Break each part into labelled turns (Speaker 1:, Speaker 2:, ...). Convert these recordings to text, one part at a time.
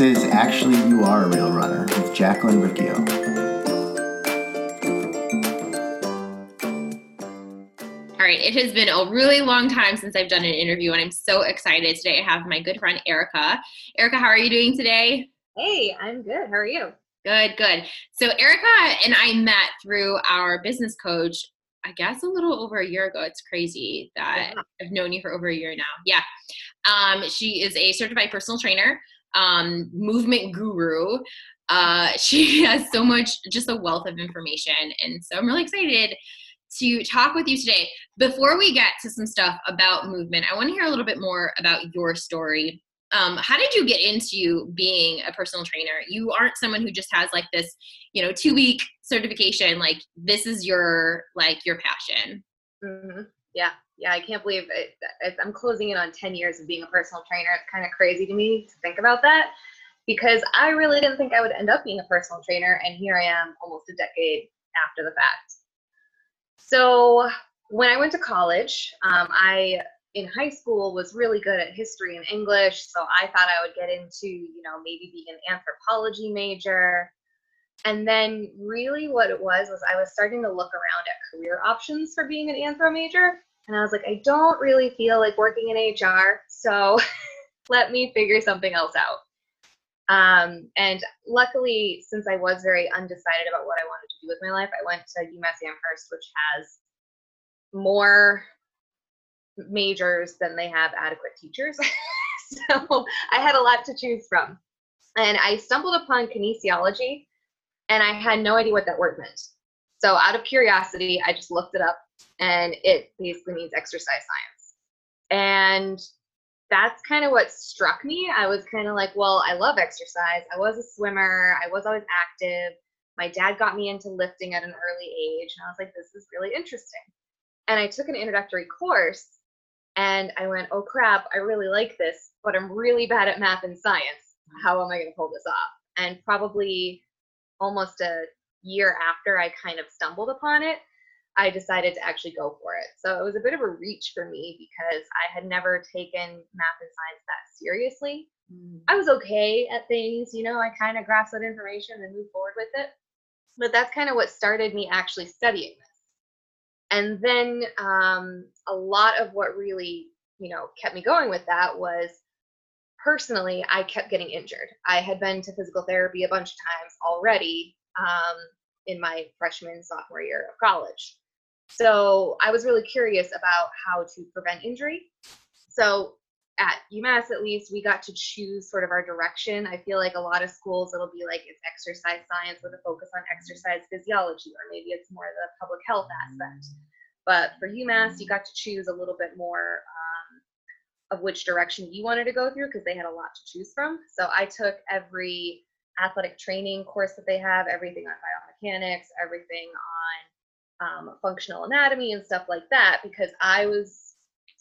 Speaker 1: This is Actually You Are a Real Runner with Jacqueline Riccio.
Speaker 2: All right, it has been a really long time since I've done an interview, and I'm so excited. Today I have my good friend Erica. Erica, how are you doing today?
Speaker 3: Hey, I'm good. How are you?
Speaker 2: Good, good. So Erica and I met through our business coach, I guess a little over a year ago. It's crazy that yeah. I've known you for over a year now. Yeah. Um, she is a certified personal trainer, um, movement guru. Uh, she has so much, just a wealth of information. And so I'm really excited to talk with you today. Before we get to some stuff about movement, I want to hear a little bit more about your story um, how did you get into being a personal trainer you aren't someone who just has like this you know two week certification like this is your like your passion
Speaker 3: mm-hmm. yeah yeah i can't believe it, i'm closing in on 10 years of being a personal trainer it's kind of crazy to me to think about that because i really didn't think i would end up being a personal trainer and here i am almost a decade after the fact so when i went to college um, i in high school was really good at history and English, so I thought I would get into, you know, maybe being an anthropology major. And then really what it was was I was starting to look around at career options for being an anthro major, and I was like, I don't really feel like working in HR, so let me figure something else out. Um, and luckily, since I was very undecided about what I wanted to do with my life, I went to UMass Amherst, which has more majors than they have adequate teachers. so I had a lot to choose from. And I stumbled upon kinesiology and I had no idea what that word meant. So out of curiosity, I just looked it up and it basically means exercise science. And that's kind of what struck me. I was kind of like, well, I love exercise. I was a swimmer, I was always active. My dad got me into lifting at an early age, and I was like, this is really interesting. And I took an introductory course and I went, oh crap, I really like this, but I'm really bad at math and science. How am I going to pull this off? And probably almost a year after I kind of stumbled upon it, I decided to actually go for it. So it was a bit of a reach for me because I had never taken math and science that seriously. Mm. I was okay at things, you know, I kind of grasped that information and moved forward with it. But that's kind of what started me actually studying this. And then um, a lot of what really, you know, kept me going with that was personally, I kept getting injured. I had been to physical therapy a bunch of times already um, in my freshman, sophomore year of college. So I was really curious about how to prevent injury. So at UMass at least, we got to choose sort of our direction. I feel like a lot of schools, it'll be like it's exercise science with a focus on exercise physiology, or maybe it's more the public health aspect. But for UMass, you got to choose a little bit more um, of which direction you wanted to go through because they had a lot to choose from. So I took every athletic training course that they have, everything on biomechanics, everything on um, functional anatomy and stuff like that, because I was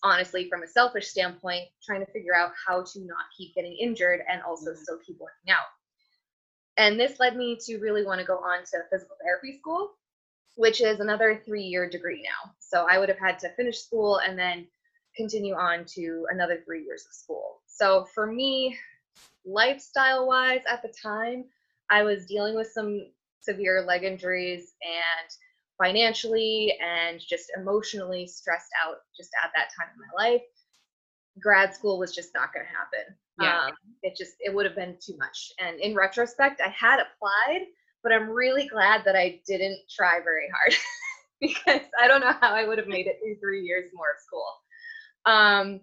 Speaker 3: honestly, from a selfish standpoint, trying to figure out how to not keep getting injured and also mm-hmm. still keep working out. And this led me to really want to go on to physical therapy school, which is another three year degree now. So I would have had to finish school and then continue on to another three years of school. So for me, lifestyle wise at the time, I was dealing with some severe leg injuries and financially and just emotionally stressed out just at that time in my life. Grad school was just not going to happen. Yeah. Um, it just it would have been too much. And in retrospect i had applied but i'm really glad that i didn't try very hard because i don't know how i would have made it through three years more of school. Um,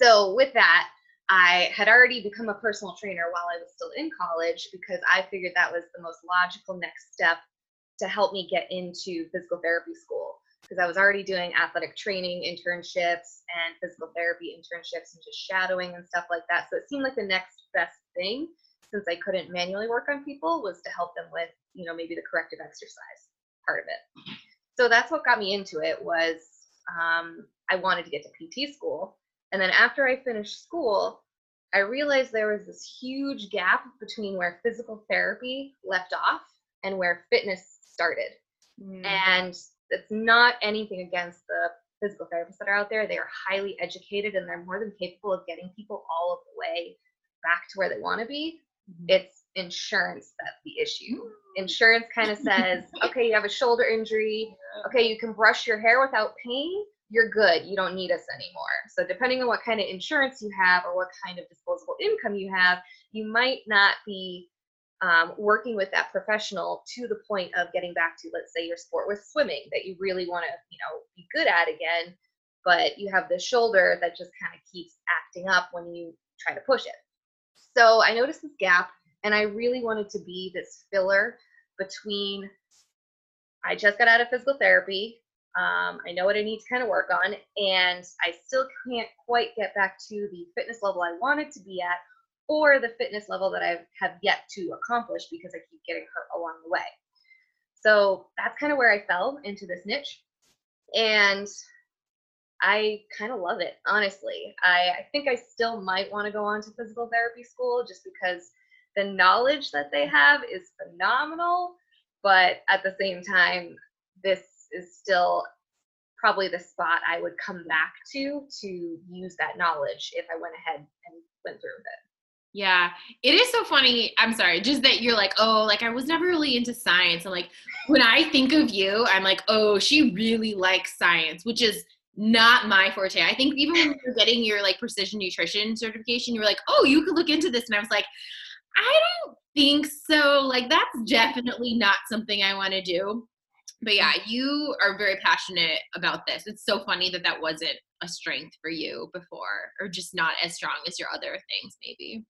Speaker 3: so with that I had already become a personal trainer while I was still in college because I figured that was the most logical next step to help me get into physical therapy school because I was already doing athletic training internships and physical therapy internships and just shadowing and stuff like that. So it seemed like the next best thing since I couldn't manually work on people was to help them with, you know, maybe the corrective exercise part of it. So that's what got me into it was um, I wanted to get to PT school. And then after I finished school, I realized there was this huge gap between where physical therapy left off and where fitness started. Mm. And it's not anything against the physical therapists that are out there. They are highly educated and they're more than capable of getting people all of the way back to where they want to be. Mm-hmm. It's insurance that's the issue. Insurance kind of says, okay, you have a shoulder injury. Okay, you can brush your hair without pain. You're good. You don't need us anymore. So, depending on what kind of insurance you have or what kind of disposable income you have, you might not be um, working with that professional to the point of getting back to, let's say, your sport with swimming that you really want to, you know, be good at again, but you have the shoulder that just kind of keeps acting up when you try to push it. So I noticed this gap, and I really wanted to be this filler between. I just got out of physical therapy. Um, I know what I need to kind of work on, and I still can't quite get back to the fitness level I wanted to be at or the fitness level that I have yet to accomplish because I keep getting hurt along the way. So that's kind of where I fell into this niche. And I kind of love it, honestly. I, I think I still might want to go on to physical therapy school just because the knowledge that they have is phenomenal. But at the same time, this is still probably the spot I would come back to to use that knowledge if I went ahead and went through with it.
Speaker 2: Yeah, it is so funny. I'm sorry, just that you're like, oh, like I was never really into science. And like when I think of you, I'm like, oh, she really likes science, which is not my forte. I think even when you're getting your like precision nutrition certification, you were like, oh, you could look into this. And I was like, I don't think so. Like that's definitely not something I want to do. But yeah, you are very passionate about this. It's so funny that that wasn't a strength for you before, or just not as strong as your other things, maybe.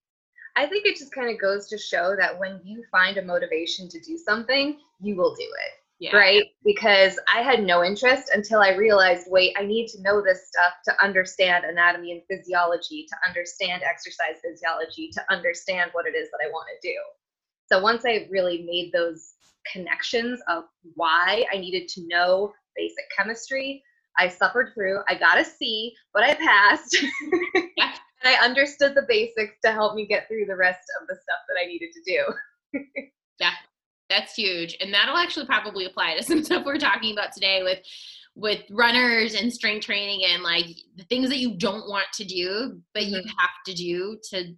Speaker 3: I think it just kind of goes to show that when you find a motivation to do something, you will do it. Yeah. Right? Because I had no interest until I realized wait, I need to know this stuff to understand anatomy and physiology, to understand exercise physiology, to understand what it is that I want to do. So once I really made those connections of why I needed to know basic chemistry, I suffered through. I got a C, but I passed. I understood the basics to help me get through the rest of the stuff that I needed to do.
Speaker 2: yeah, that's huge. And that'll actually probably apply to some stuff we're talking about today with with runners and strength training and like the things that you don't want to do, but mm-hmm. you have to do to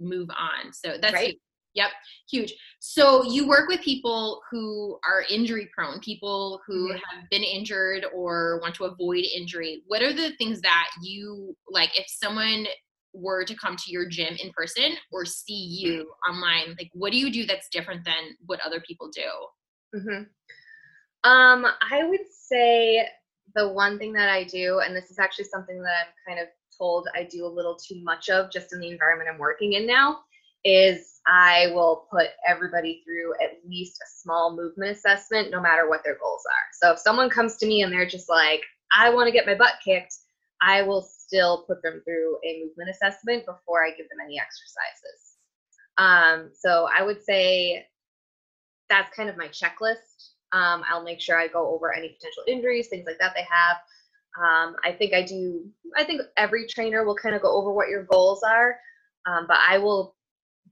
Speaker 2: move on. So that's right. Yep, huge. So you work with people who are injury prone, people who mm-hmm. have been injured or want to avoid injury. What are the things that you like if someone were to come to your gym in person or see you online like what do you do that's different than what other people do
Speaker 3: mm-hmm. um i would say the one thing that i do and this is actually something that i'm kind of told i do a little too much of just in the environment i'm working in now is i will put everybody through at least a small movement assessment no matter what their goals are so if someone comes to me and they're just like i want to get my butt kicked i will still put them through a movement assessment before I give them any exercises. Um, so I would say that's kind of my checklist. Um, I'll make sure I go over any potential injuries, things like that they have. Um, I think I do, I think every trainer will kind of go over what your goals are, um, but I will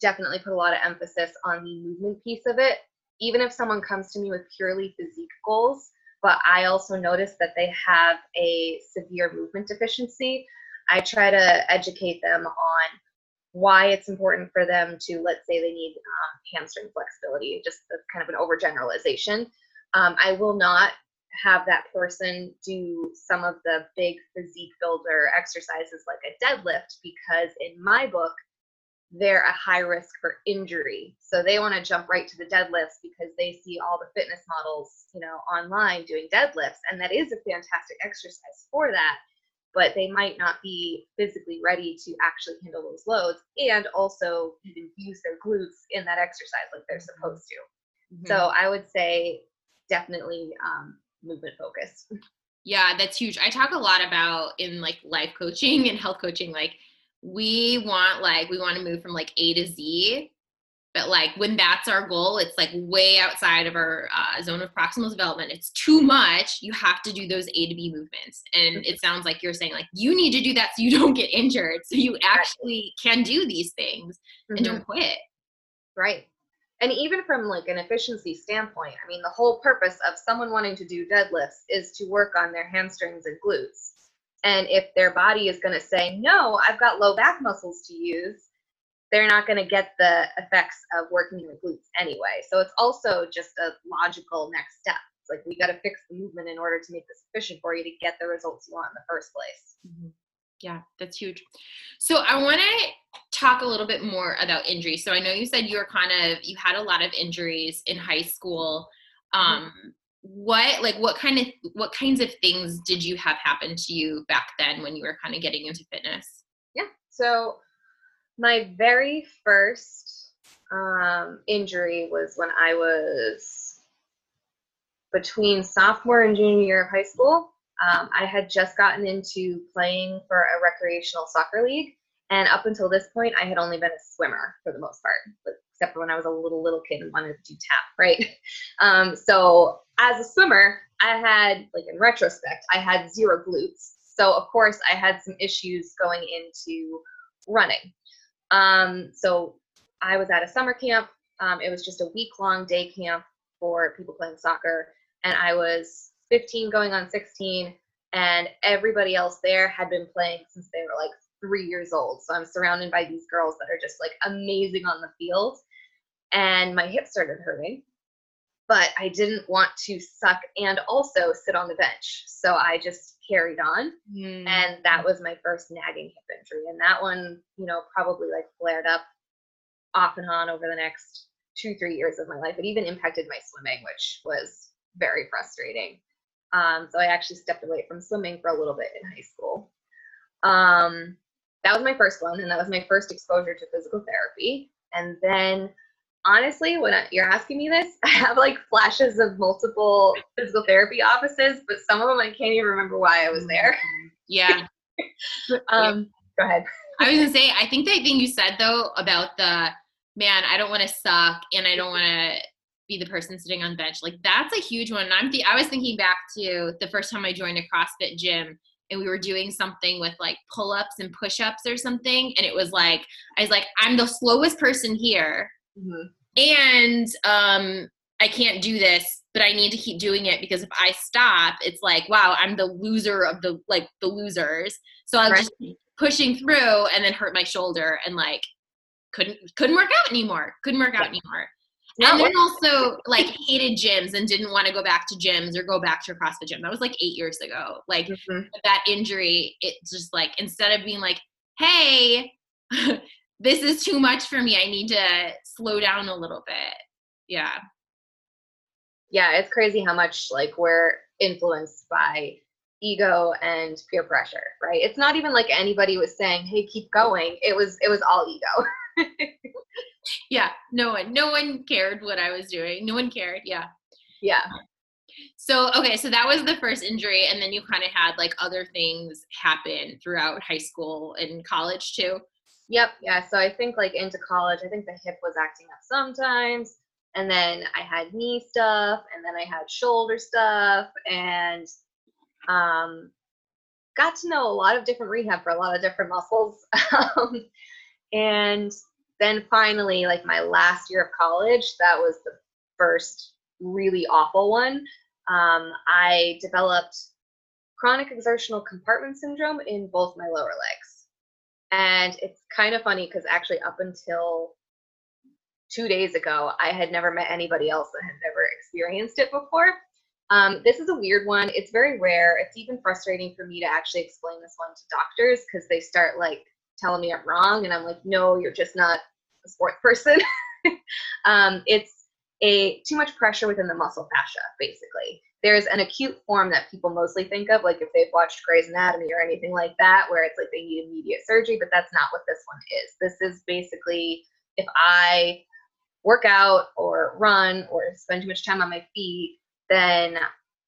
Speaker 3: definitely put a lot of emphasis on the movement piece of it. Even if someone comes to me with purely physique goals, but I also notice that they have a severe movement deficiency. I try to educate them on why it's important for them to, let's say, they need um, hamstring flexibility, just kind of an overgeneralization. Um, I will not have that person do some of the big physique builder exercises like a deadlift because, in my book, they're a high risk for injury. So they want to jump right to the deadlifts because they see all the fitness models, you know, online doing deadlifts. And that is a fantastic exercise for that. But they might not be physically ready to actually handle those loads and also even use their glutes in that exercise like they're mm-hmm. supposed to. Mm-hmm. So I would say definitely um, movement focus.
Speaker 2: Yeah, that's huge. I talk a lot about in like life coaching and health coaching, like we want like we want to move from like A to Z. But like when that's our goal, it's like way outside of our uh, zone of proximal development. It's too much. You have to do those A to B movements, and it sounds like you're saying like you need to do that so you don't get injured, so you actually can do these things mm-hmm. and don't quit.
Speaker 3: Right. And even from like an efficiency standpoint, I mean, the whole purpose of someone wanting to do deadlifts is to work on their hamstrings and glutes and if their body is going to say, no, I've got low back muscles to use, they're not going to get the effects of working the glutes anyway. So it's also just a logical next step. It's like we got to fix the movement in order to make this efficient for you to get the results you want in the first place.
Speaker 2: Mm-hmm. Yeah, that's huge. So I want to talk a little bit more about injuries. So I know you said you were kind of you had a lot of injuries in high school. Mm-hmm. Um, mm-hmm. What like what kind of what kinds of things did you have happen to you back then when you were kind of getting into fitness?
Speaker 3: Yeah. So my very first um, injury was when I was between sophomore and junior year of high school. Um, I had just gotten into playing for a recreational soccer league, and up until this point, I had only been a swimmer for the most part, except for when I was a little little kid and wanted to do tap, right? Um, so as a swimmer, I had like in retrospect, I had zero glutes. So of course, I had some issues going into running. Um, so I was at a summer camp. Um, it was just a week long day camp for people playing soccer. And I was 15 going on 16. And everybody else there had been playing since they were like three years old. So I'm surrounded by these girls that are just like amazing on the field. And my hip started hurting. But I didn't want to suck and also sit on the bench. So I just carried on. Mm. And that was my first nagging hip injury. And that one, you know, probably like flared up off and on over the next two, three years of my life. It even impacted my swimming, which was very frustrating. Um, so I actually stepped away from swimming for a little bit in high school. Um, that was my first one, and that was my first exposure to physical therapy. And then honestly, when I, you're asking me this, I have like flashes of multiple physical therapy offices, but some of them I can't even remember why I was there.
Speaker 2: Yeah.
Speaker 3: um, go ahead.
Speaker 2: I was gonna say, I think that thing you said though about the man, I don't want to suck and I don't want to be the person sitting on the bench. Like that's a huge one. And I'm th- I was thinking back to the first time I joined a CrossFit gym and we were doing something with like pull-ups and push-ups or something and it was like I was like I'm the slowest person here Mm-hmm. And um, I can't do this, but I need to keep doing it because if I stop, it's like, wow, I'm the loser of the like the losers. So I'm right. just pushing through and then hurt my shoulder and like couldn't couldn't work out anymore. Couldn't work out anymore. and then also like hated gyms and didn't want to go back to gyms or go back to a CrossFit gym. That was like eight years ago. Like mm-hmm. that injury, it just like instead of being like, hey, this is too much for me. I need to slow down a little bit. Yeah.
Speaker 3: Yeah, it's crazy how much like we're influenced by ego and peer pressure, right? It's not even like anybody was saying, "Hey, keep going." It was it was all ego.
Speaker 2: yeah, no one no one cared what I was doing. No one cared. Yeah.
Speaker 3: Yeah.
Speaker 2: So, okay, so that was the first injury and then you kind of had like other things happen throughout high school and college too.
Speaker 3: Yep. Yeah. So I think like into college, I think the hip was acting up sometimes. And then I had knee stuff and then I had shoulder stuff and um, got to know a lot of different rehab for a lot of different muscles. um, and then finally, like my last year of college, that was the first really awful one. Um, I developed chronic exertional compartment syndrome in both my lower legs. And it's kind of funny because actually, up until two days ago, I had never met anybody else that had ever experienced it before. Um, this is a weird one. It's very rare. It's even frustrating for me to actually explain this one to doctors because they start like telling me I'm wrong, and I'm like, no, you're just not a sports person. um, it's a too much pressure within the muscle fascia, basically there's an acute form that people mostly think of, like if they've watched Grey's Anatomy or anything like that, where it's like they need immediate surgery, but that's not what this one is. This is basically if I work out or run or spend too much time on my feet, then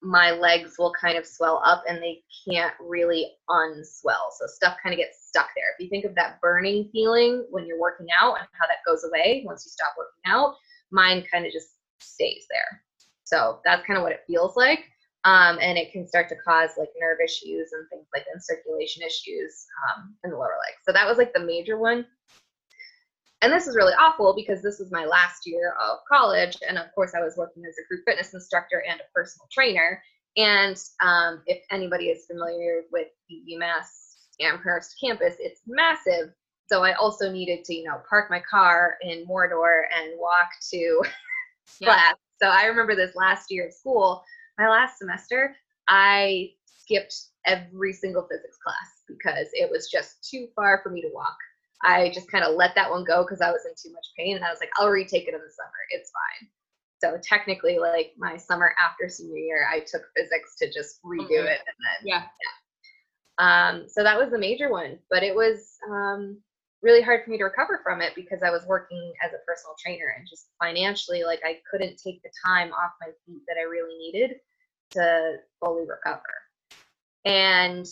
Speaker 3: my legs will kind of swell up and they can't really unswell. So stuff kind of gets stuck there. If you think of that burning feeling when you're working out and how that goes away once you stop working out, mine kind of just stays there. So that's kind of what it feels like. Um, and it can start to cause like nerve issues and things like and circulation issues um, in the lower leg. So that was like the major one. And this is really awful because this was my last year of college. And of course, I was working as a group fitness instructor and a personal trainer. And um, if anybody is familiar with the UMass Amherst campus, it's massive. So I also needed to, you know, park my car in Mordor and walk to
Speaker 2: Yeah.
Speaker 3: class. So I remember this last year of school, my last semester, I skipped every single physics class because it was just too far for me to walk. I just kind of let that one go because I was in too much pain and I was like, I'll retake it in the summer. It's fine. So technically, like my summer after senior year, I took physics to just redo
Speaker 2: Okay.
Speaker 3: it and then
Speaker 2: Yeah.
Speaker 3: um, so that was the major one, but it was um, really hard for me to recover from it because I was working as a personal trainer and just financially, like I couldn't take the time off my feet that I really needed to fully recover. And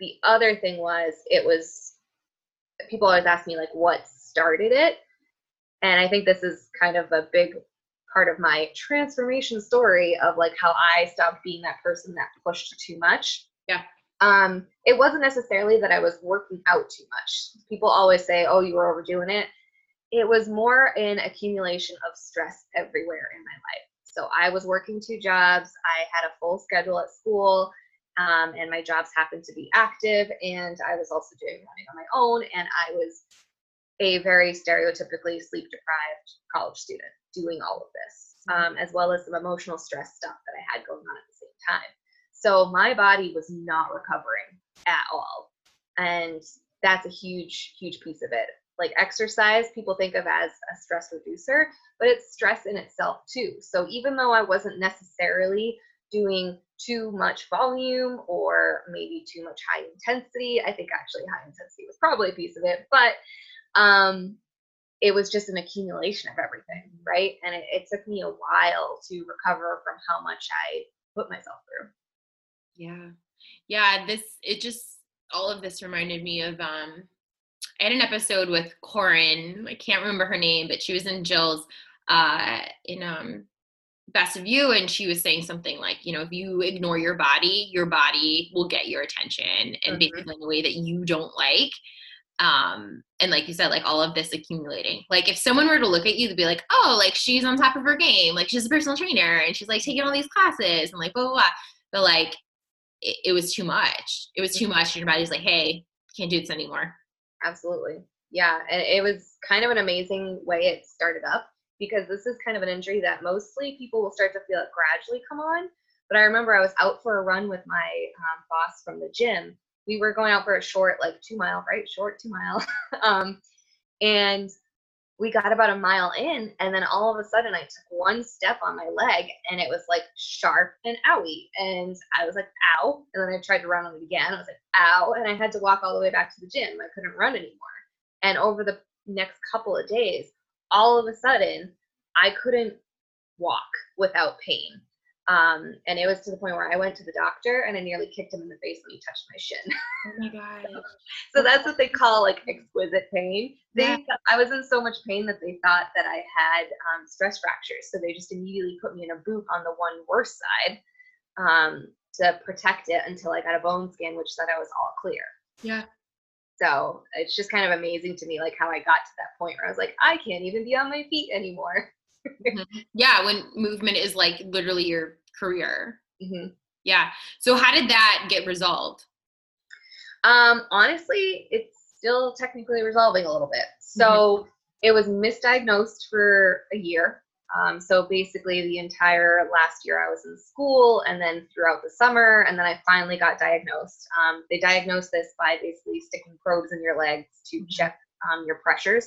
Speaker 3: the other thing was, it was people always ask me like what started it, and I think this is kind of a big part of my transformation story of like how I stopped being that person that pushed too much um, it wasn't necessarily that I was working out too much. People always say, "Oh, you were overdoing it." It was more an accumulation of stress everywhere in my life. So I was working two jobs. I had a full schedule at school, um, and my jobs happened to be active. And I was also doing running on my own, and I was a very stereotypically sleep deprived college student doing all of this, um, as well as some emotional stress stuff that I had going on at the same time. So my body was not recovering at all. And that's a huge, huge piece of it. Like exercise, people think of as a stress reducer, but it's stress in itself too. So even though I wasn't necessarily doing too much volume or maybe too much high intensity, I think actually high intensity was probably a piece of it, but um, it was just an accumulation of everything, right? And it, it took me a while to recover from how much I put myself through.
Speaker 2: Yeah. Yeah, this it just all of this reminded me of um I had an episode with Corin, I can't remember her name, but she was in Jill's uh in um Best of You and she was saying something like, you know, if you ignore your body, your body will get your attention and
Speaker 3: Mhm.
Speaker 2: basically in a way that you don't like. Um and like you said, like all of this accumulating. Like if someone were to look at you, they'd be like, oh, like she's on top of her game, like she's a personal trainer and she's like taking all these classes and like blah blah blah. But like it, it was too much. It was too much. And your body's like, hey, can't do this anymore.
Speaker 3: Absolutely. Yeah. And it was kind of an amazing way it started up because this is kind of an injury that mostly people will start to feel it gradually come on. But I remember I was out for a run with my um, boss from the gym. We were going out for a short, like two mile, right? Short two mile. um, and we got about a mile in, and then all of a sudden I took one step on my leg and it was like sharp and owie. And I was like, ow. And then I tried to run on it again. I was like, ow. And I had to walk all the way back to the gym. I couldn't run anymore. And over the next couple of days, all of a sudden, I couldn't walk without pain. Um, and it was to the point where I went to the doctor and I nearly kicked him in the face when he touched my shin.
Speaker 2: Oh my God.
Speaker 3: so that's what they call like exquisite pain. They,
Speaker 2: Yeah.
Speaker 3: I was in so much pain that they thought that I had um, stress fractures. So they just immediately put me in a boot on the one worse side um, to protect it until I got a bone scan, which said I was all clear.
Speaker 2: Yeah.
Speaker 3: So it's just kind of amazing to me, like how I got to that point where I was like, I can't even be on my feet anymore.
Speaker 2: Yeah. When movement is like literally your career.
Speaker 3: hmm
Speaker 2: Yeah. So how did that get resolved?
Speaker 3: Um, honestly, it's still technically resolving a little bit. So it was misdiagnosed for a year. Um, so basically, the entire last year I was in school, and then throughout the summer, and then I finally got diagnosed. Um, they diagnosed this by basically sticking probes in your legs to check um, your pressures.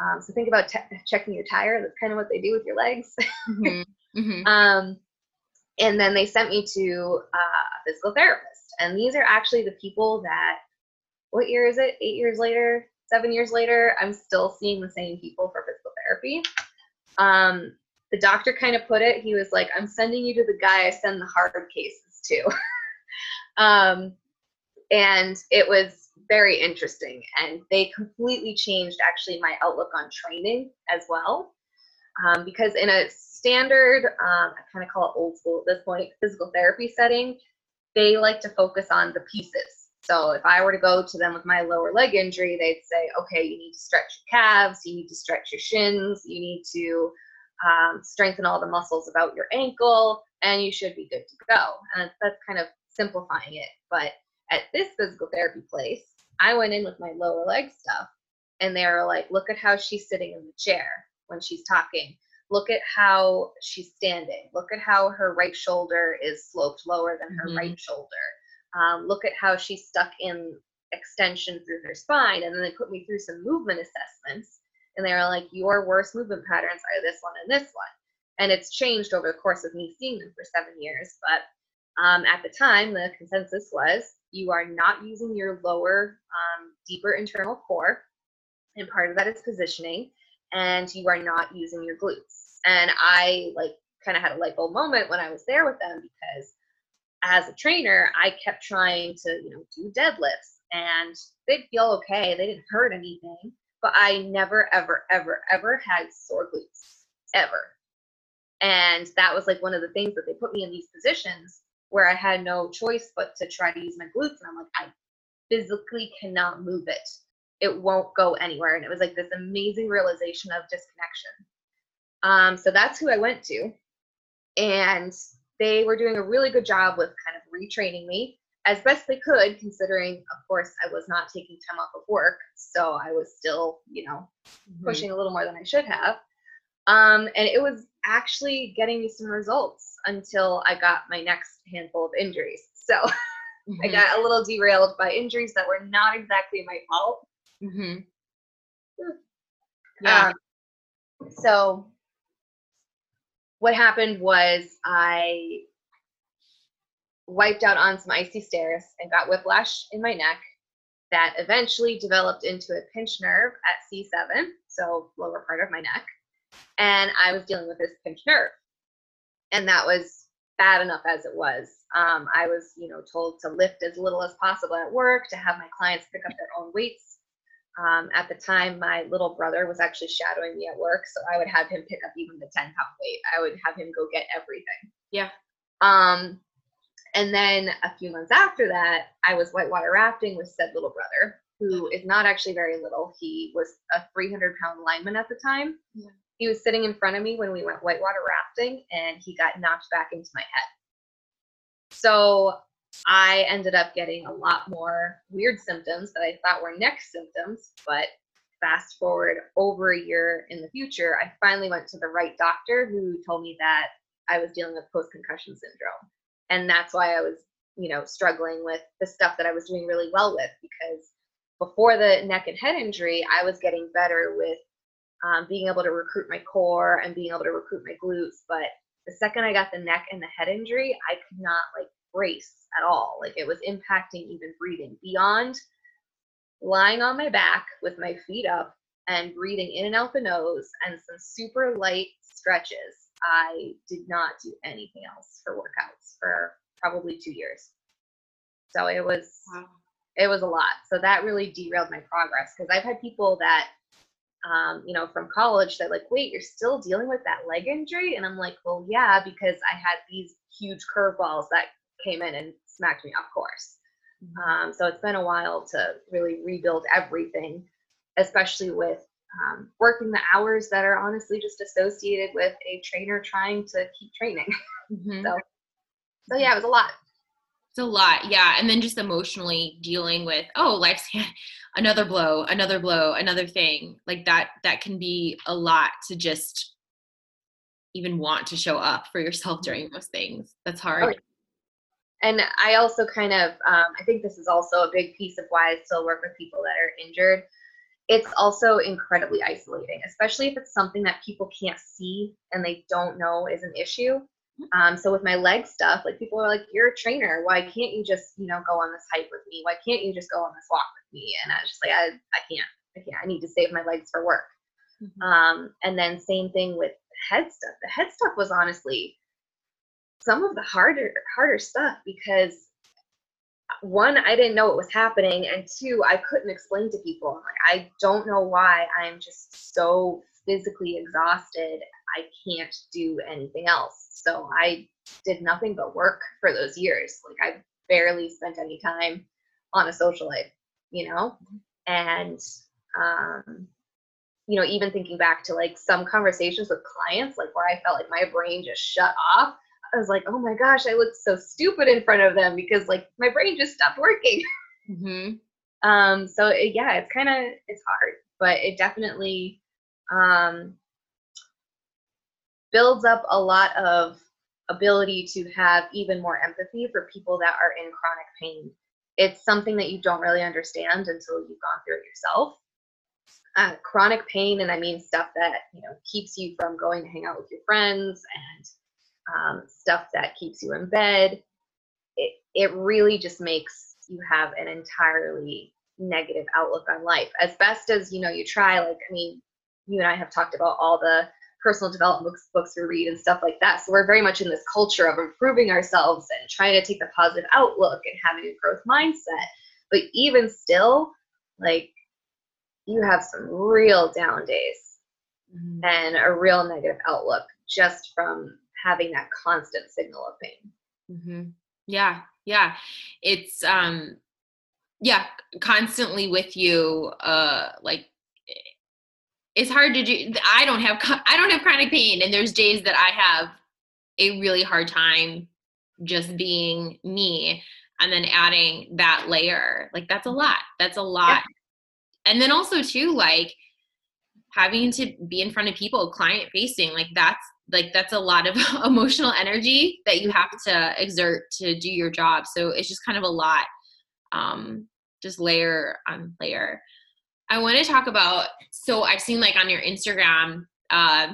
Speaker 3: Um, so think about te- checking your tire. That's kind of what they do with your legs.
Speaker 2: Mhm. Mhm.
Speaker 3: And then they sent me to uh, a physical therapist. And these are actually the people that, what year is it? Eight years later, seven years later, I'm still seeing the same people for physical therapy. Um, the doctor kind of put it, he was like, I'm sending you to the guy I send the hard cases to. um, and it was very interesting. And they completely changed actually my outlook on training as well um, because in a standard, um, I kind of call it old school at this point, physical therapy setting, they like to focus on the pieces. So if I were to go to them with my lower leg injury, they'd say, okay, you need to stretch your calves, you need to stretch your shins, you need to um, strengthen all the muscles about your ankle, and you should be good to go. And that's kind of simplifying it. But at this physical therapy place, I went in with my lower leg stuff and they were like, look at how she's sitting in the chair when she's talking. Look at how she's standing. Look at how her right shoulder is sloped lower than her
Speaker 2: Mhm.
Speaker 3: right shoulder. Um, look at how she's stuck in extension through her spine. And then they put me through some movement assessments. And they were like, your worst movement patterns are this one and this one. And it's changed over the course of me seeing them for seven years. But um, at the time, the consensus was you are not using your lower, um, deeper internal core. And part of that is positioning. And you are not using your glutes. And I like kind of had a light bulb moment when I was there with them because as a trainer, I kept trying to, you know, do deadlifts and they'd feel okay. They didn't hurt anything, but I never, ever, ever, ever had sore glutes ever. And that was like one of the things that they put me in these positions where I had no choice but to try to use my glutes. And I'm like, I physically cannot move it. It won't go anywhere. And it was like this amazing realization of disconnection. Um, so that's who I went to. And they were doing a really good job with kind of retraining me as best they could, considering, of course, I was not taking time off of work. So I was still, you know, pushing a little more than I should have. Um, and it was actually getting me some results until I got my next handful of injuries. So I
Speaker 2: Mhm.
Speaker 3: got a little derailed by injuries that were not exactly my fault.
Speaker 2: Mhm. Yeah.
Speaker 3: Um, so what happened was I wiped out on some icy stairs and got whiplash in my neck that eventually developed into a pinched nerve at C7, so lower part of my neck. And I was dealing with this pinched nerve. And that was bad enough as it was. Um, I was, you know, told to lift as little as possible at work, to have my clients pick up their own weights. Um, at the time, my little brother was actually shadowing me at work, so I would have him pick up even the 10 pound weight. I would have him go get everything.
Speaker 2: Yeah.
Speaker 3: Um, and then a few months after that, I was whitewater rafting with said little brother, who is not actually very little. He was a 300 pound lineman at the time.
Speaker 2: Yeah.
Speaker 3: He was sitting in front of me when we went whitewater rafting, and he got knocked back into my head. So I ended up getting a lot more weird symptoms that I thought were neck symptoms, but fast forward over a year in the future, I finally went to the right doctor who told me that I was dealing with post concussion syndrome. And that's why I was, you know, struggling with the stuff that I was doing really well with because before the neck and head injury, I was getting better with um, being able to recruit my core and being able to recruit my glutes. But the second I got the neck and the head injury, I could not like brace at all. Like it was impacting even breathing beyond lying on my back with my feet up and breathing in and out the nose and some super light stretches. I did not do anything else for workouts for probably two years. So it was
Speaker 2: Wow.
Speaker 3: it was a lot. So that really derailed my progress because I've had people that, um, you know, from college that like, wait, you're still dealing with that leg injury, and I'm like, well, yeah, because I had these huge curveballs that came in and smacked me off course. Um, so it's been a while to really rebuild everything, especially with um, working the hours that are honestly just associated with a trainer trying to keep training.
Speaker 2: Mhm.
Speaker 3: So, so yeah, it was a lot.
Speaker 2: It's a lot, yeah. And then just emotionally dealing with, oh, life's another blow, another blow, another thing. Like that, that can be a lot to just even want to show up for yourself during those things. That's hard.
Speaker 3: Oh, And I also kind of, um, I think this is also a big piece of why I still work with people that are injured. It's also incredibly isolating, especially if it's something that people can't see and they don't know is an issue. Um, so with my leg stuff, like people are like, "You're a trainer. Why can't you just, you know, go on this hike with me? Why can't you just go on this walk with me?" And I was just like, "I, I can't. I can't. I need to save my legs for work."
Speaker 2: Mhm.
Speaker 3: Um, and then same thing with head stuff. The head stuff was honestly some of the harder harder stuff because one, I didn't know what was happening, and two, I couldn't explain to people. Like, I don't know why I'm just so physically exhausted. I can't do anything else. So I did nothing but work for those years. Like I barely spent any time on a social life, you know? And um you know, even thinking back to like some conversations with clients, like where I felt like my brain just shut off. I was like, oh my gosh, I looked so stupid in front of them because like my brain just stopped working.
Speaker 2: Mhm.
Speaker 3: Um, so it, yeah, it's kind of it's hard, but it definitely um, builds up a lot of ability to have even more empathy for people that are in chronic pain. It's something that you don't really understand until you've gone through it yourself. Uh, chronic pain, and I mean stuff that you know keeps you from going to hang out with your friends and um, stuff that keeps you in bed. It it really just makes you have an entirely negative outlook on life. As best as you know, you try. Like I mean, you and I have talked about all the personal development books, books we read and stuff like that. So we're very much in this culture of improving ourselves and trying to take a positive outlook and having a growth mindset. But even still, like you have some real down days mm-hmm. and a real negative outlook just from having that constant signal of pain.
Speaker 2: Mm-hmm. Yeah, yeah. It's um yeah, constantly with you uh like it's hard to do i don't have i don't have chronic pain and there's days that i have a really hard time just being me and then adding that layer like that's a mm-hmm. lot that's a lot yeah. and then also too like having to be in front of people client facing like that's like that's a lot of emotional energy that you have to exert to do your job so it's just kind of a lot um just layer on layer I want to talk about. So I've seen like on your Instagram uh,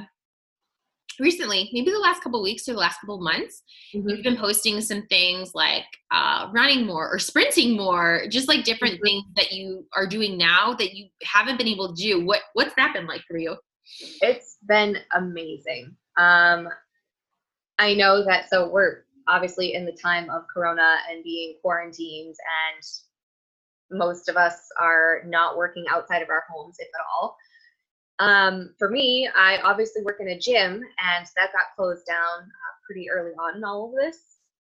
Speaker 2: recently, maybe the last couple weeks or the last couple months, mm-hmm. you've been posting some things like uh, running more or sprinting more, just like different mm-hmm. things that you are doing now that you haven't been able to do. What What's that been like for you?
Speaker 3: It's been amazing. Um, I know that. So we're obviously in the time of Corona and being quarantined and most of us are not working outside of our homes, if at all. Um, for me, I obviously work in a gym, and that got closed down uh, pretty early on in all of this.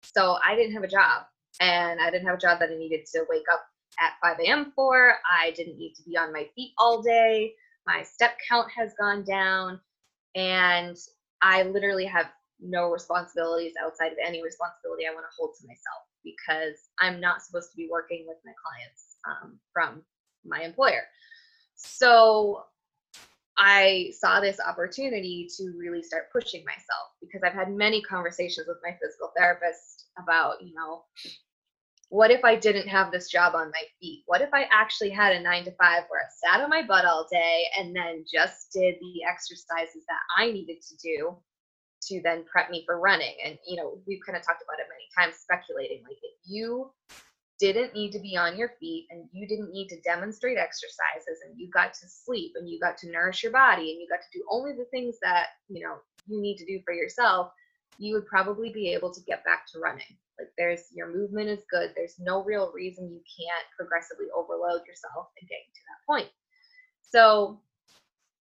Speaker 3: So I didn't have a job, and I didn't have a job that I needed to wake up at 5 a.m. for. I didn't need to be on my feet all day. My step count has gone down, and I literally have no responsibilities outside of any responsibility I want to hold to myself because I'm not supposed to be working with my clients um, from my employer. So I saw this opportunity to really start pushing myself because I've had many conversations with my physical therapist about, you know, what if I didn't have this job on my feet? What if I actually had a nine to five where I sat on my butt all day and then just did the exercises that I needed to do to then prep me for running? And, you know, we've kind of talked about it many times, speculating like if you didn't need to be on your feet and you didn't need to demonstrate exercises and you got to sleep and you got to nourish your body and you got to do only the things that you know you need to do for yourself you would probably be able to get back to running like there's your movement is good there's no real reason you can't progressively overload yourself and get to that point so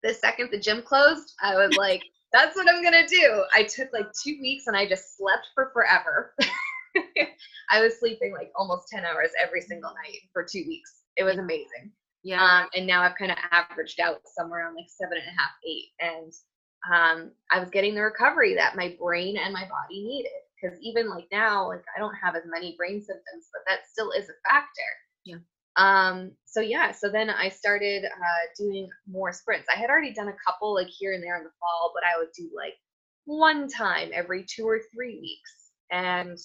Speaker 3: the second the gym closed i was like that's what i'm gonna do i took like two weeks and i just slept for forever I was sleeping like almost 10 hours every single night for two weeks. It was amazing. Yeah. Um, and now I've kind of averaged out somewhere around like seven and a half, eight. And um, I was getting the recovery that my brain and my body needed. Because even like now, like I don't have as many brain symptoms, but that still is a factor.
Speaker 2: Yeah.
Speaker 3: Um, so yeah, so then I started uh, doing more sprints. I had already done a couple like here and there in the fall, but I would do like one time every two or three weeks. And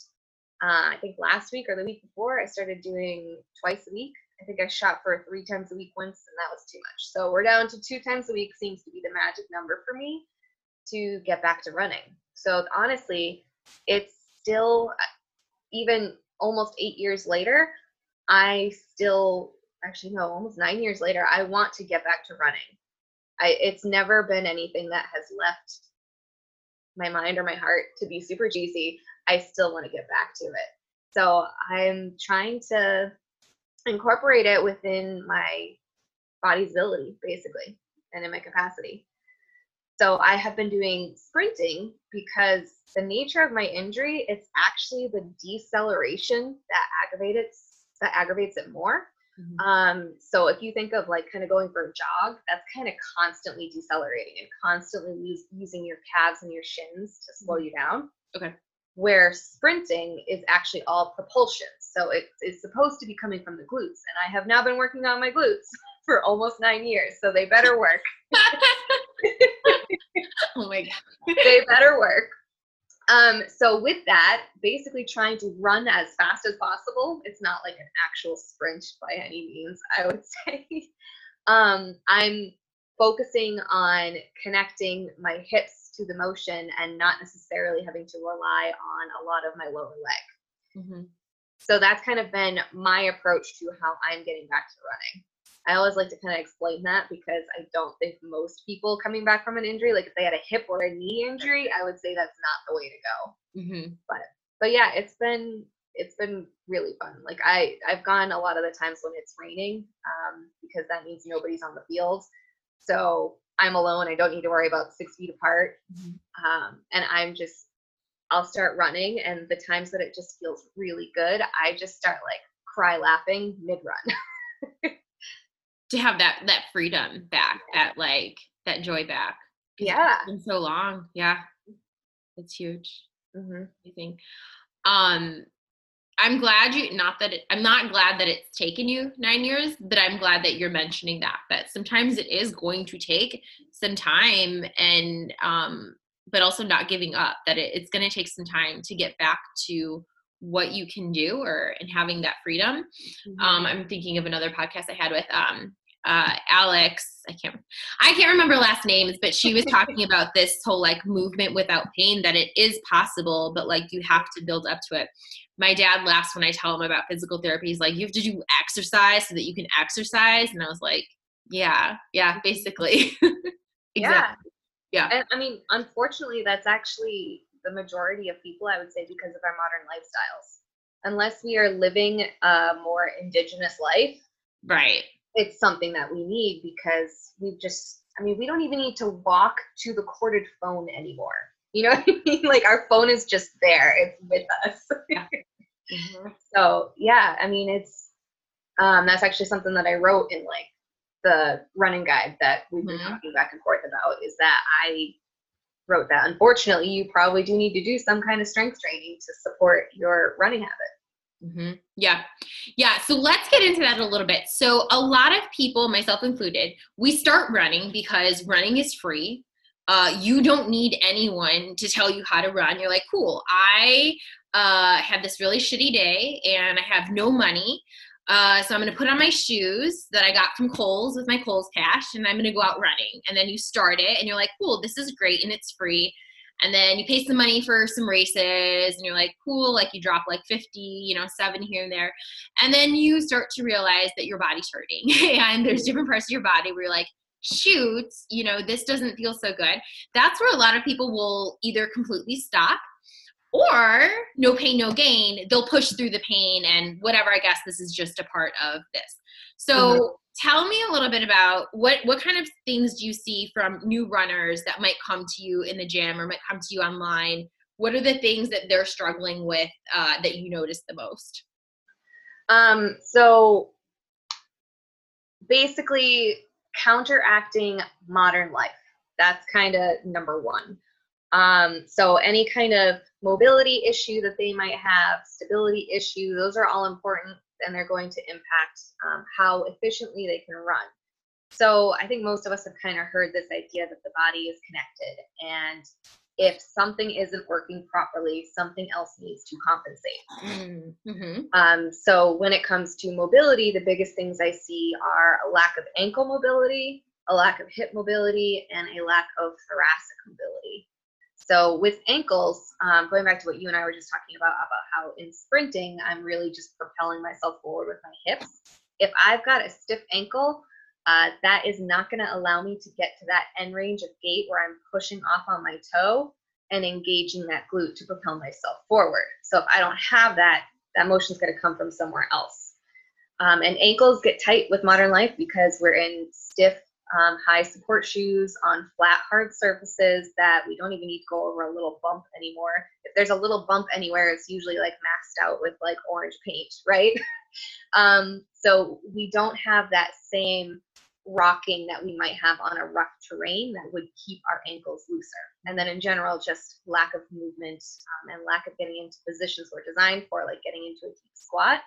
Speaker 3: uh, I think last week or the week before, I started doing twice a week. I think I shot for three times a week once, and that was too much. So we're down to two times a week, seems to be the magic number for me to get back to running. So honestly, it's still, uh, even almost eight years later, I still, actually, no, almost nine years later, I want to get back to running. I, it's never been anything that has left my mind or my heart to be super cheesy. I still want to get back to it. So I'm trying to incorporate it within my body's ability, basically, and in my capacity. So I have been doing sprinting because the nature of my injury, it's actually the deceleration that aggravates that aggravates it more. Mm-hmm. Um, so if you think of like kind of going for a jog, that's kind of constantly decelerating and constantly use, using your calves and your shins to slow mm-hmm. you down.
Speaker 2: Okay.
Speaker 3: Where sprinting is actually all propulsion. So it is supposed to be coming from the glutes. And I have now been working on my glutes for almost nine years, so they better work.
Speaker 2: oh my god.
Speaker 3: they better work. Um, so with that, basically trying to run as fast as possible. It's not like an actual sprint by any means, I would say. um, I'm focusing on connecting my hips to the motion and not necessarily having to rely on a lot of my lower leg. Mm-hmm. So that's kind of been my approach to how I'm getting back to running. I always like to kind of explain that because I don't think most people coming back from an injury, like if they had a hip or a knee injury, I would say that's not the way to go. Mm-hmm. But but yeah, it's been it's been really fun. Like I I've gone a lot of the times when it's raining um, because that means nobody's on the field, so I'm alone. I don't need to worry about six feet apart, mm-hmm. um, and I'm just I'll start running, and the times that it just feels really good, I just start like cry laughing mid run.
Speaker 2: to have that that freedom back, that like that joy back.
Speaker 3: Yeah.
Speaker 2: It's been so long. Yeah. It's huge. Mm-hmm. think. Um I'm glad you not that it, I'm not glad that it's taken you 9 years, but I'm glad that you're mentioning that that sometimes it is going to take some time and um but also not giving up that it, it's going to take some time to get back to what you can do or and having that freedom. Mm-hmm. Um, I'm thinking of another podcast I had with um, uh, Alex, I can't, I can't remember last names, but she was talking about this whole like movement without pain that it is possible, but like you have to build up to it. My dad laughs when I tell him about physical therapy. He's like, you have to do exercise so that you can exercise. And I was like, yeah, yeah, basically.
Speaker 3: exactly. Yeah. Yeah. And I mean, unfortunately, that's actually the majority of people, I would say, because of our modern lifestyles. Unless we are living a more indigenous life.
Speaker 2: Right
Speaker 3: it's something that we need because we've just I mean, we don't even need to walk to the corded phone anymore. You know what I mean? Like our phone is just there. It's with us. mm-hmm. So yeah, I mean it's um that's actually something that I wrote in like the running guide that we've been mm-hmm. talking back and forth about is that I wrote that unfortunately you probably do need to do some kind of strength training to support your running habit.
Speaker 2: Mm-hmm. Yeah. Yeah. So let's get into that a little bit. So, a lot of people, myself included, we start running because running is free. Uh, you don't need anyone to tell you how to run. You're like, cool, I uh, have this really shitty day and I have no money. Uh, so I'm going to put on my shoes that I got from Kohl's with my Kohl's cash and I'm going to go out running. And then you start it and you're like, cool, this is great and it's free and then you pay some money for some races and you're like cool like you drop like 50 you know seven here and there. And then you start to realize that your body's hurting and there's different parts of your body where you're like shoot you know this doesn't feel so good. That's where a lot of people will either completely stop or no pain no gain. They'll push through the pain and whatever i guess this is just a part of this so mm-hmm tell me a little bit about what what kind of things do you see from new runners that might come to you in the gym or might come to you online? What are the things that they're struggling with uh, that you notice the most?
Speaker 3: Um, so basically counteracting modern life. That's kind of number one. Um, so any kind of mobility issue that they might have stability issue those are all important and they're going to impact um, how efficiently they can run. So I think most of us have kind of heard this idea that the body is connected, and if something isn't working properly, something else needs to compensate. Mm-hmm. Um, so when it comes to mobility, the biggest things I see are a lack of ankle mobility, a lack of hip mobility, and a lack of thoracic mobility. So with ankles, um, going back to what you and I were just talking about, about how in sprinting, I'm really just propelling myself forward with my hips. If I've got a stiff ankle, uh, that is not going to allow me to get to that end range of gait where I'm pushing off on my toe and engaging that glute to propel myself forward. So if I don't have that, that motion is going to come from somewhere else. Um, and ankles get tight with modern life because we're in stiff um, high support shoes on flat, hard surfaces that we don't even need to go over a little bump anymore. If there's a little bump anywhere, it's usually like maxed out with like orange paint, right? um, so we don't have that same rocking that we might have on a rough terrain that would keep our ankles looser. and then in general, just lack of movement um, and lack of getting into positions we're designed for, like getting into a deep squat.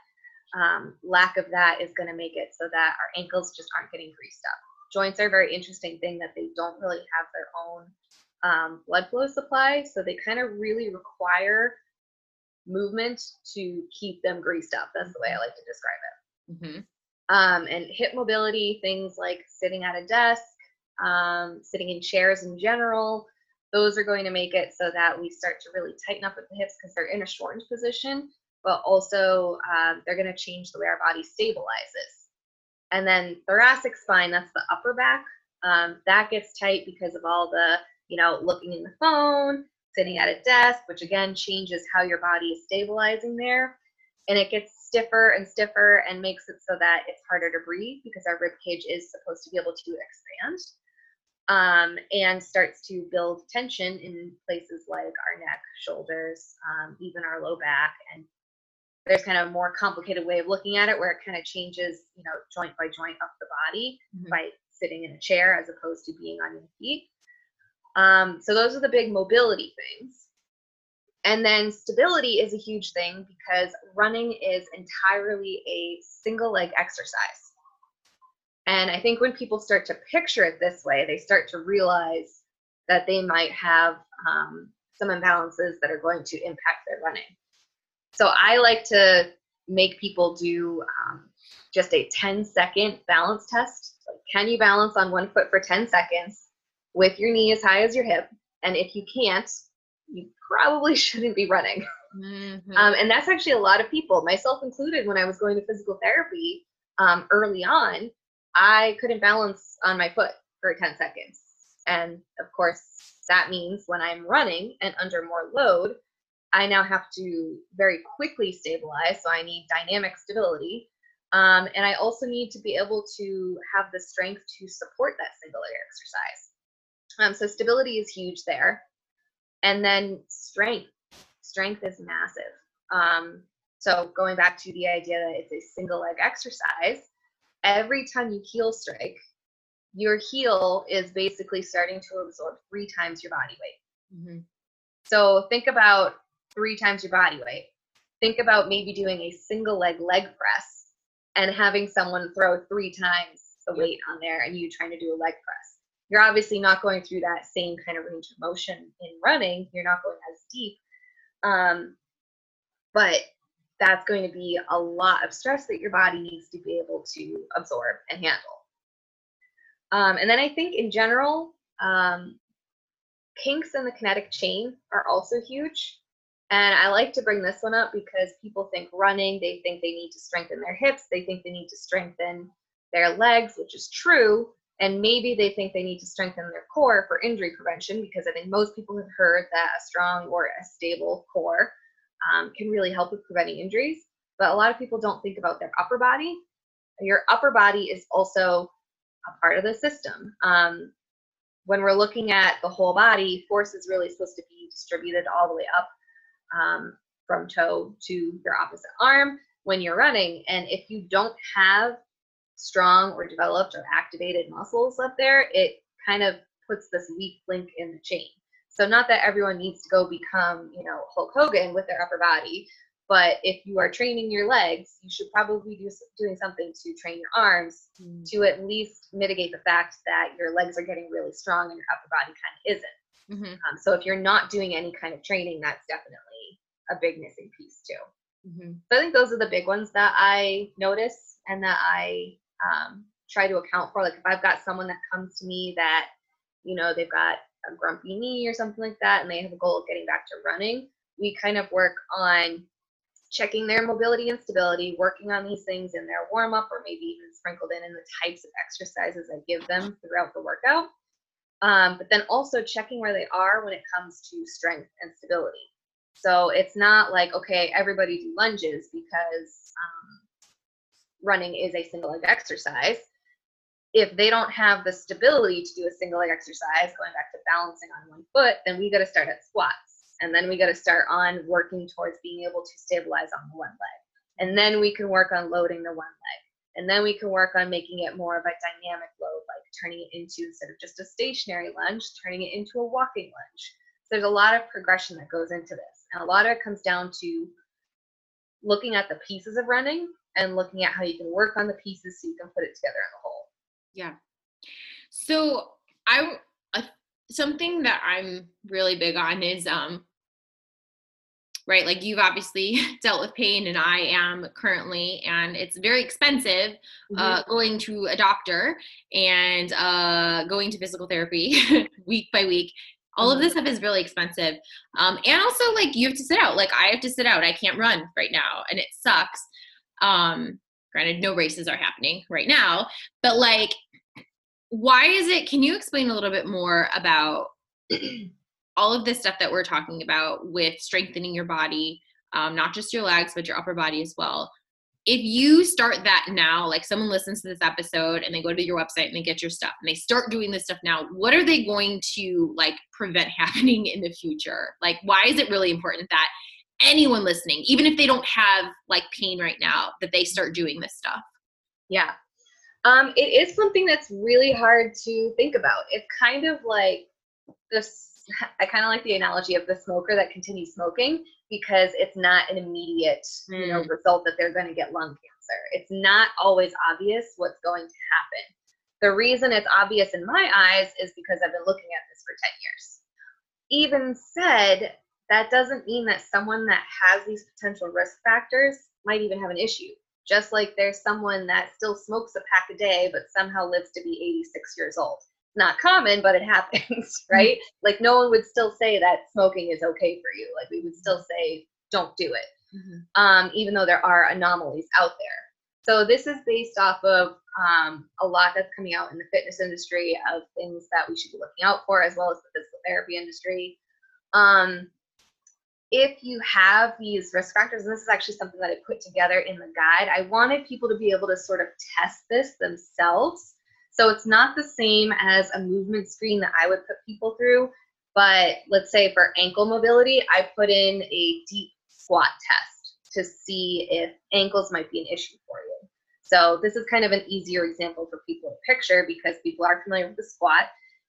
Speaker 3: Um, lack of that is going to make it so that our ankles just aren't getting greased up. Joints are a very interesting thing that they don't really have their own um, blood flow supply, so they kind of really require movement to keep them greased up. That's the way I like to describe it.
Speaker 2: Mm-hmm.
Speaker 3: Um, and hip mobility, things like sitting at a desk, um, sitting in chairs in general, those are going to make it so that we start to really tighten up at the hips because they're in a shortened position, but also um, they're going to change the way our body stabilizes. And then thoracic spine, that's the upper back, um, that gets tight because of all the, you know, looking in the phone, sitting at a desk, which again changes how your body is stabilizing there. And it gets stiffer and stiffer and makes it so that it's harder to breathe because our rib cage is supposed to be able to expand um, and starts to build tension in places like our neck, shoulders, um, even our low back. And there's kind of a more complicated way of looking at it where it kind of changes, you know, joint by joint of the body mm-hmm. by sitting in a chair as opposed to being on your feet. Um, so those are the big mobility things. And then stability is a huge thing because running is entirely a single leg exercise. And I think when people start to picture it this way, they start to realize that they might have um, some imbalances that are going to impact their running. So I like to make people do um, just a 10 second balance test. Like, can you balance on one foot for 10 seconds with your knee as high as your hip? And if you can't, you probably shouldn't be running. Mm-hmm. Um, and that's actually a lot of people, myself included, when I was going to physical therapy um, early on, I couldn't balance on my foot for 10 seconds. And of course, that means when I'm running and under more load, I now have to very quickly stabilize. So I need dynamic stability. Um, and I also need to be able to have the strength to support that single leg exercise. Um, so stability is huge there. And then strength. Strength is massive. Um, so going back to the idea that it's a single leg exercise, every time you heel strike, your heel is basically starting to absorb three times your body weight. Mm-hmm. So think about three times your body weight. Think about maybe doing a single leg leg press and having someone throw three times the weight on there and you trying to do a leg press. You're obviously not going through that same kind of range of motion in running. You're not going as deep. Um, but that's going to be a lot of stress that your body needs to be able to absorb and handle. Um, and then I think in general, um, kinks in the kinetic chain are also huge. And I like to bring this one up because people think running, they think they need to strengthen their hips, they think they need to strengthen their legs, which is true. And maybe they think they need to strengthen their core for injury prevention because I think most people have heard that a strong or a stable core um, can really help with preventing injuries. But a lot of people don't think about their upper body. Your upper body is also a part of the system. Um, when we're looking at the whole body, force is really supposed to be distributed all the way up um, from toe to your opposite arm when you're running. And if you don't have strong or developed or activated muscles up there, it kind of puts this weak link in the chain. So not that everyone needs to go become, you know, Hulk Hogan with their upper body, but if you are training your legs, you should probably be doing something to train your arms mm. to at least mitigate the fact that your legs are getting really strong and your upper body kind of isn't. Mm-hmm. Um, so if you're not doing any kind of training, that's definitely a big missing piece too. Mm-hmm. So I think those are the big ones that I notice and that I um, try to account for. Like if I've got someone that comes to me that, you know, they've got a grumpy knee or something like that and they have a goal of getting back to running, we kind of work on checking their mobility and stability, working on these things in their warm up or maybe even sprinkled in in the types of exercises I give them throughout the workout. Um, but then also checking where they are when it comes to strength and stability. So it's not like, okay, everybody do lunges because um, running is a single leg exercise if they don't have the stability to do a single leg exercise, going back to balancing on one foot, then we got to start at squats. And then we got to start on working towards being able to stabilize on the one leg. And then we can work on loading the one leg. And then we can work on making it more of a dynamic load, like turning it into instead of just a stationary lunge, turning it into a walking lunge. So there's a lot of progression that goes into this. And a lot of it comes down to looking at the pieces of running and looking at how you can work on the pieces so you can put it together in a whole.
Speaker 2: Yeah. So I uh, something that I'm really big on is um right like you've obviously dealt with pain and I am currently and it's very expensive mm-hmm. uh going to a doctor and uh going to physical therapy week by week all of mm-hmm. this stuff is really expensive. Um and also like you have to sit out. Like I have to sit out. I can't run right now and it sucks. Um granted no races are happening right now but like why is it can you explain a little bit more about all of this stuff that we're talking about with strengthening your body um, not just your legs but your upper body as well if you start that now like someone listens to this episode and they go to your website and they get your stuff and they start doing this stuff now what are they going to like prevent happening in the future like why is it really important that anyone listening even if they don't have like pain right now that they start doing this stuff
Speaker 3: yeah um, it is something that's really hard to think about. It's kind of like this. I kind of like the analogy of the smoker that continues smoking because it's not an immediate, mm. you know, hmm. result that they're going to get lung cancer. It's not always obvious what's going to happen. The reason it's obvious in my eyes is because I've been looking at this for 10 years. Even said, that doesn't mean that someone that has these potential risk factors might even have an issue just like there's someone that still smokes a pack a day but somehow lives to be 86 years old. Not common, but it happens, right? Mm-hmm. Like no one would still say that smoking is okay for you. Like we would still say don't do it, mm-hmm. um, even though there are anomalies out there. So this is based off of um, a lot that's coming out in the fitness industry of things that we should be looking out for, as well as the physical therapy industry. Um, if you have these risk factors, and this is actually something that I put together in the guide, I wanted people to be able to sort of test this themselves. So it's not the same as a movement screen that I would put people through, but let's say for ankle mobility, I put in a deep squat test to see if ankles might be an issue for you. So this is kind of an easier example for people to picture because people are familiar with the squat.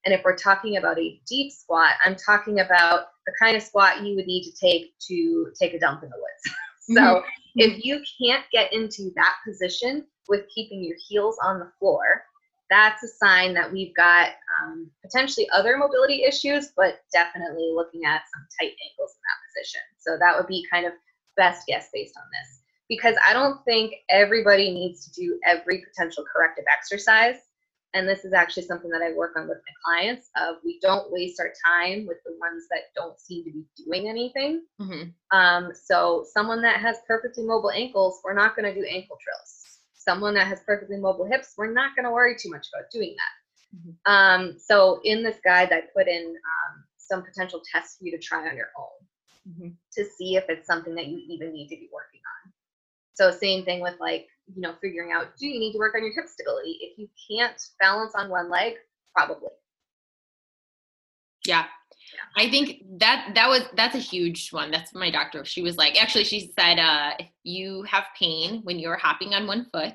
Speaker 3: And if we're talking about a deep squat, I'm talking about the kind of squat you would need to take to take a dump in the woods. so mm-hmm. if you can't get into that position with keeping your heels on the floor, that's a sign that we've got um, potentially other mobility issues, but definitely looking at some tight ankles in that position. So that would be kind of best guess based on this. Because I don't think everybody needs to do every potential corrective exercise and this is actually something that I work on with my clients of we don't waste our time with the ones that don't seem to be doing anything. Mm-hmm. Um, so someone that has perfectly mobile ankles, we're not going to do ankle drills. Someone that has perfectly mobile hips, we're not going to worry too much about doing that. Mm-hmm. Um, so in this guide, I put in um, some potential tests for you to try on your own mm-hmm. to see if it's something that you even need to be working on. So same thing with like you know, figuring out do you need to work on your hip stability? If you can't balance on one leg, probably.
Speaker 2: Yeah. Yeah. I think that that was that's a huge one. That's my doctor. She was like, actually, she said, uh, if you have pain when you're hopping on one foot,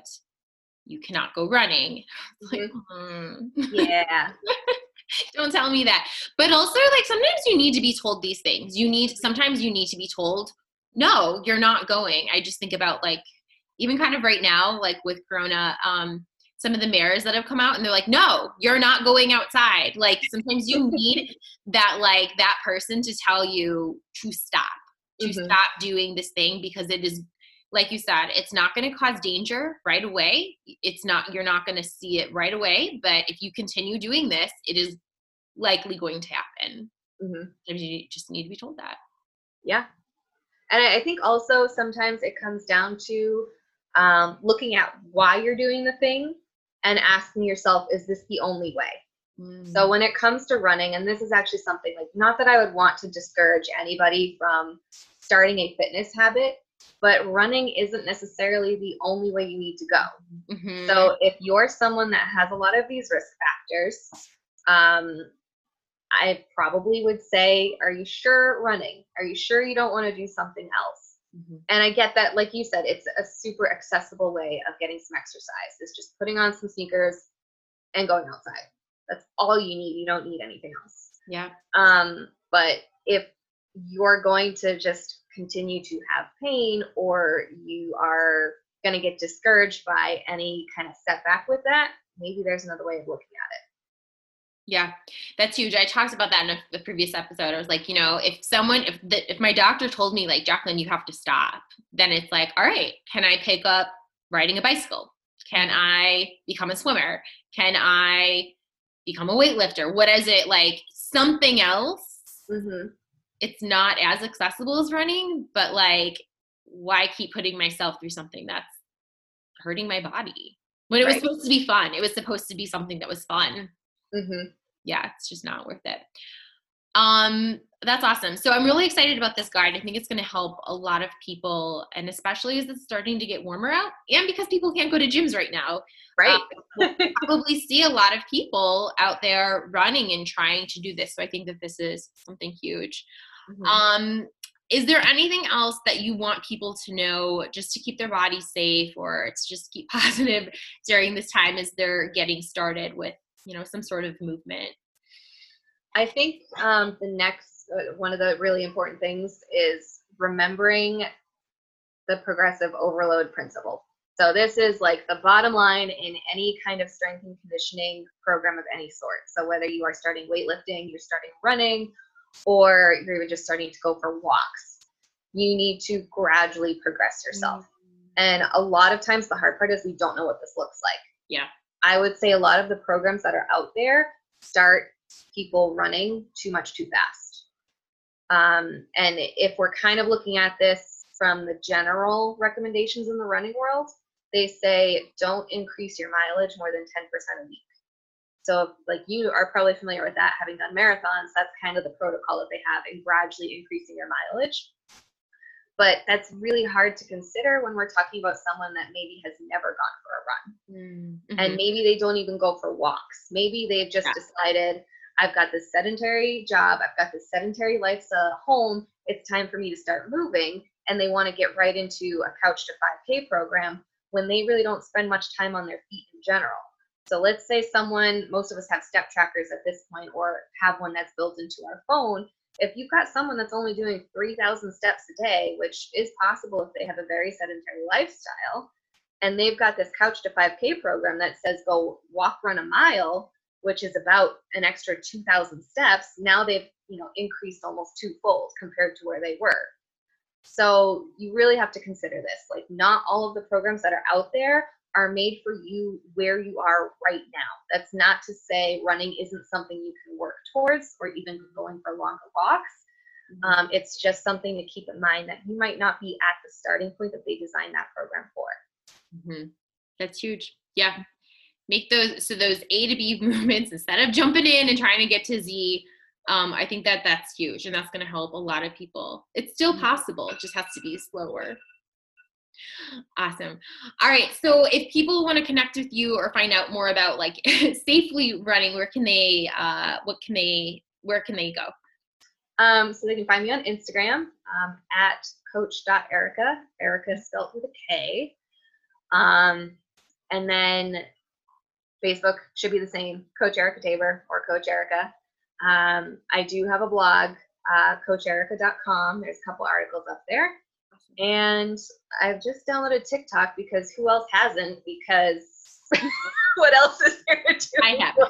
Speaker 2: you cannot go running. Like, mm.
Speaker 3: yeah.
Speaker 2: Don't tell me that. But also, like sometimes you need to be told these things. You need sometimes you need to be told, no, you're not going. I just think about like even kind of right now, like with Corona, um, some of the mayors that have come out and they're like, no, you're not going outside. Like sometimes you need that, like that person to tell you to stop, to mm-hmm. stop doing this thing because it is, like you said, it's not going to cause danger right away. It's not, you're not going to see it right away. But if you continue doing this, it is likely going to happen. Mm-hmm. You just need to be told that.
Speaker 3: Yeah. And I think also sometimes it comes down to um, looking at why you're doing the thing and asking yourself, is this the only way? Mm. So when it comes to running, and this is actually something like not that I would want to discourage anybody from starting a fitness habit, but running isn't necessarily the only way you need to go. Mm-hmm. So if you're someone that has a lot of these risk factors, um, I probably would say, are you sure running? Are you sure you don't want to do something else? Mm-hmm. And I get that, like you said, it's a super accessible way of getting some exercise. It's just putting on some sneakers and going outside. That's all you need. You don't need anything else.
Speaker 2: Yeah.
Speaker 3: Um, but if you're going to just continue to have pain or you are going to get discouraged by any kind of setback with that, maybe there's another way of looking at it.
Speaker 2: Yeah, that's huge. I talked about that in a, the previous episode. I was like, you know, if someone, if the, if my doctor told me like, Jacqueline, you have to stop, then it's like, all right, can I pick up riding a bicycle? Can I become a swimmer? Can I become a weightlifter? What is it like? Something else.
Speaker 3: Mm-hmm.
Speaker 2: It's not as accessible as running, but like, why keep putting myself through something that's hurting my body when it was supposed to be fun? It was supposed to be something that was fun.
Speaker 3: Mm-hmm.
Speaker 2: Yeah, it's just not worth it. Um, that's awesome. So I'm really excited about this guide. I think it's going to help a lot of people, and especially as it's starting to get warmer out, and because people can't go to gyms right now.
Speaker 3: Right.
Speaker 2: Um, we'll probably see a lot of people out there running and trying to do this. So I think that this is something huge. Mm-hmm. Um, is there anything else that you want people to know just to keep their body safe or to just keep positive during this time as they're getting started with you know some sort of movement.
Speaker 3: I think um, the next uh, one of the really important things is remembering the progressive overload principle. So this is like the bottom line in any kind of strength and conditioning program of any sort. So whether you are starting weightlifting you're starting running or you're even just starting to go for walks you need to gradually progress yourself. Mm-hmm. and a lot of times the hard part is we don't know what this looks like.
Speaker 2: Yeah
Speaker 3: I would say a lot of the programs that are out there start people running too much too fast. Um, and if we're kind of looking at this from the general recommendations in the running world, they say don't increase your mileage more than 10% a week. So, like you are probably familiar with that, having done marathons, that's kind of the protocol that they have in gradually increasing your mileage. But that's really hard to consider when we're talking about someone that maybe has never gone for a run. Mm-hmm. And maybe they don't even go for walks. Maybe they've just yeah. decided, I've got this sedentary job, I've got this sedentary lifestyle at home, it's time for me to start moving. And they want to get right into a couch to 5K program when they really don't spend much time on their feet in general. So let's say someone, most of us have step trackers at this point or have one that's built into our phone if you've got someone that's only doing 3,000 steps a day, which is possible if they have a very sedentary lifestyle, and they've got this couch to 5K program that says go walk, run a mile, which is about an extra 2,000 steps, now they've you know increased almost twofold compared to where they were. So you really have to consider this. Like not all of the programs that are out there are made for you where you are right now. That's not to say running isn't something you can work towards or even going for longer walks. Mm-hmm. Um, it's just something to keep in mind that you might not be at the starting point that they designed that program for.
Speaker 2: Mm-hmm. That's huge. Yeah. Make those so those A to B movements instead of jumping in and trying to get to Z. Um, I think that that's huge and that's going to help a lot of people. It's still mm-hmm. possible, it just has to be slower. Awesome. All right. So if people want to connect with you or find out more about like safely running, where can they, uh, what can they, where can they go?
Speaker 3: Um, so they can find me on Instagram um, at coach.erika. Erika spelled with a K. Um, and then Facebook should be the same, Coach Erika Tabor or Coach Erika. Um, I do have a blog, uh, coacherika.com. There's a couple articles up there. And I've just downloaded TikTok because who else hasn't? Because what else is there to do?
Speaker 2: I have.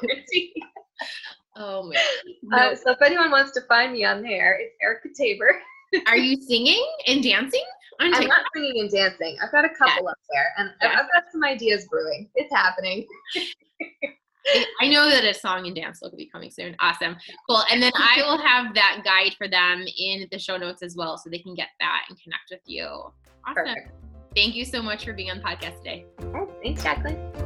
Speaker 2: oh man.
Speaker 3: No. Uh, so if anyone wants to find me on there, it's Erika Tabor.
Speaker 2: Are you singing and dancing?
Speaker 3: I'm not singing and dancing. I've got a couple yeah. up there, and yeah. I've got some ideas brewing. It's happening.
Speaker 2: I know that a song and dance will be coming soon. Awesome. Cool. And then I will have that guide for them in the show notes as well so they can get that and connect with you. Awesome. Perfect. Thank you so much for being on the podcast today.
Speaker 3: thanks, Jacqueline.